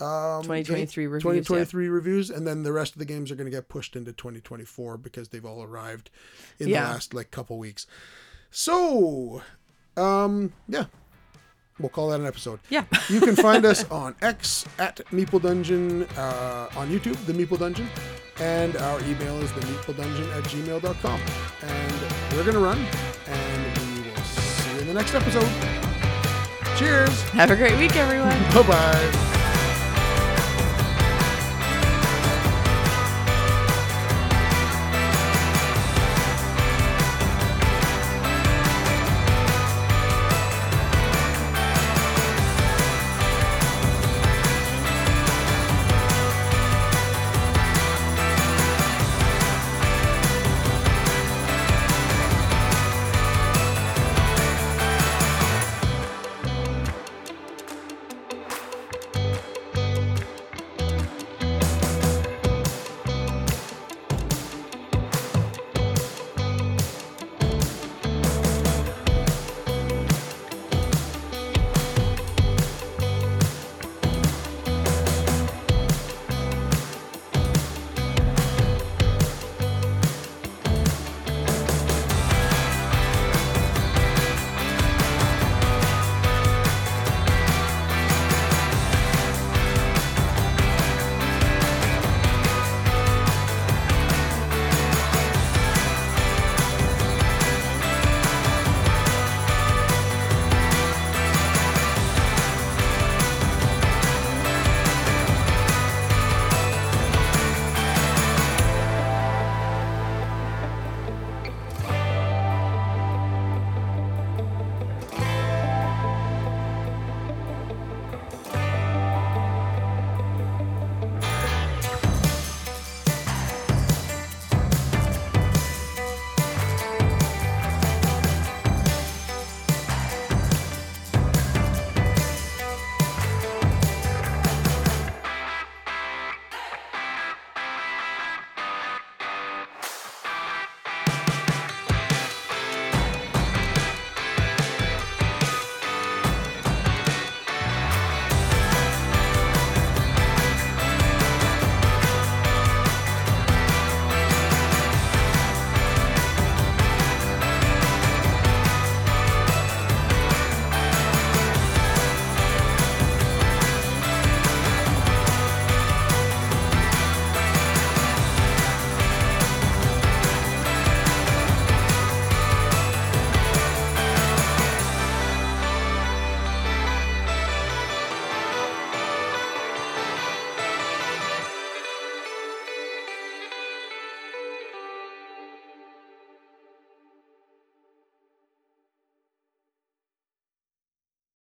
um, 2023 reviews, 2023 reviews, and then the rest of the games are going to get pushed into 2024 because they've all arrived in Yeah. the last like couple weeks. So, um, yeah, we'll call that an episode. Yeah. You can find us on X at Meeple Dungeon, uh, on YouTube, The Meeple Dungeon, and our email is the Meeple Dungeon at gmail.com. And we're going to run, and we will see you in the next episode. Cheers. Have a great week, everyone. Bye bye.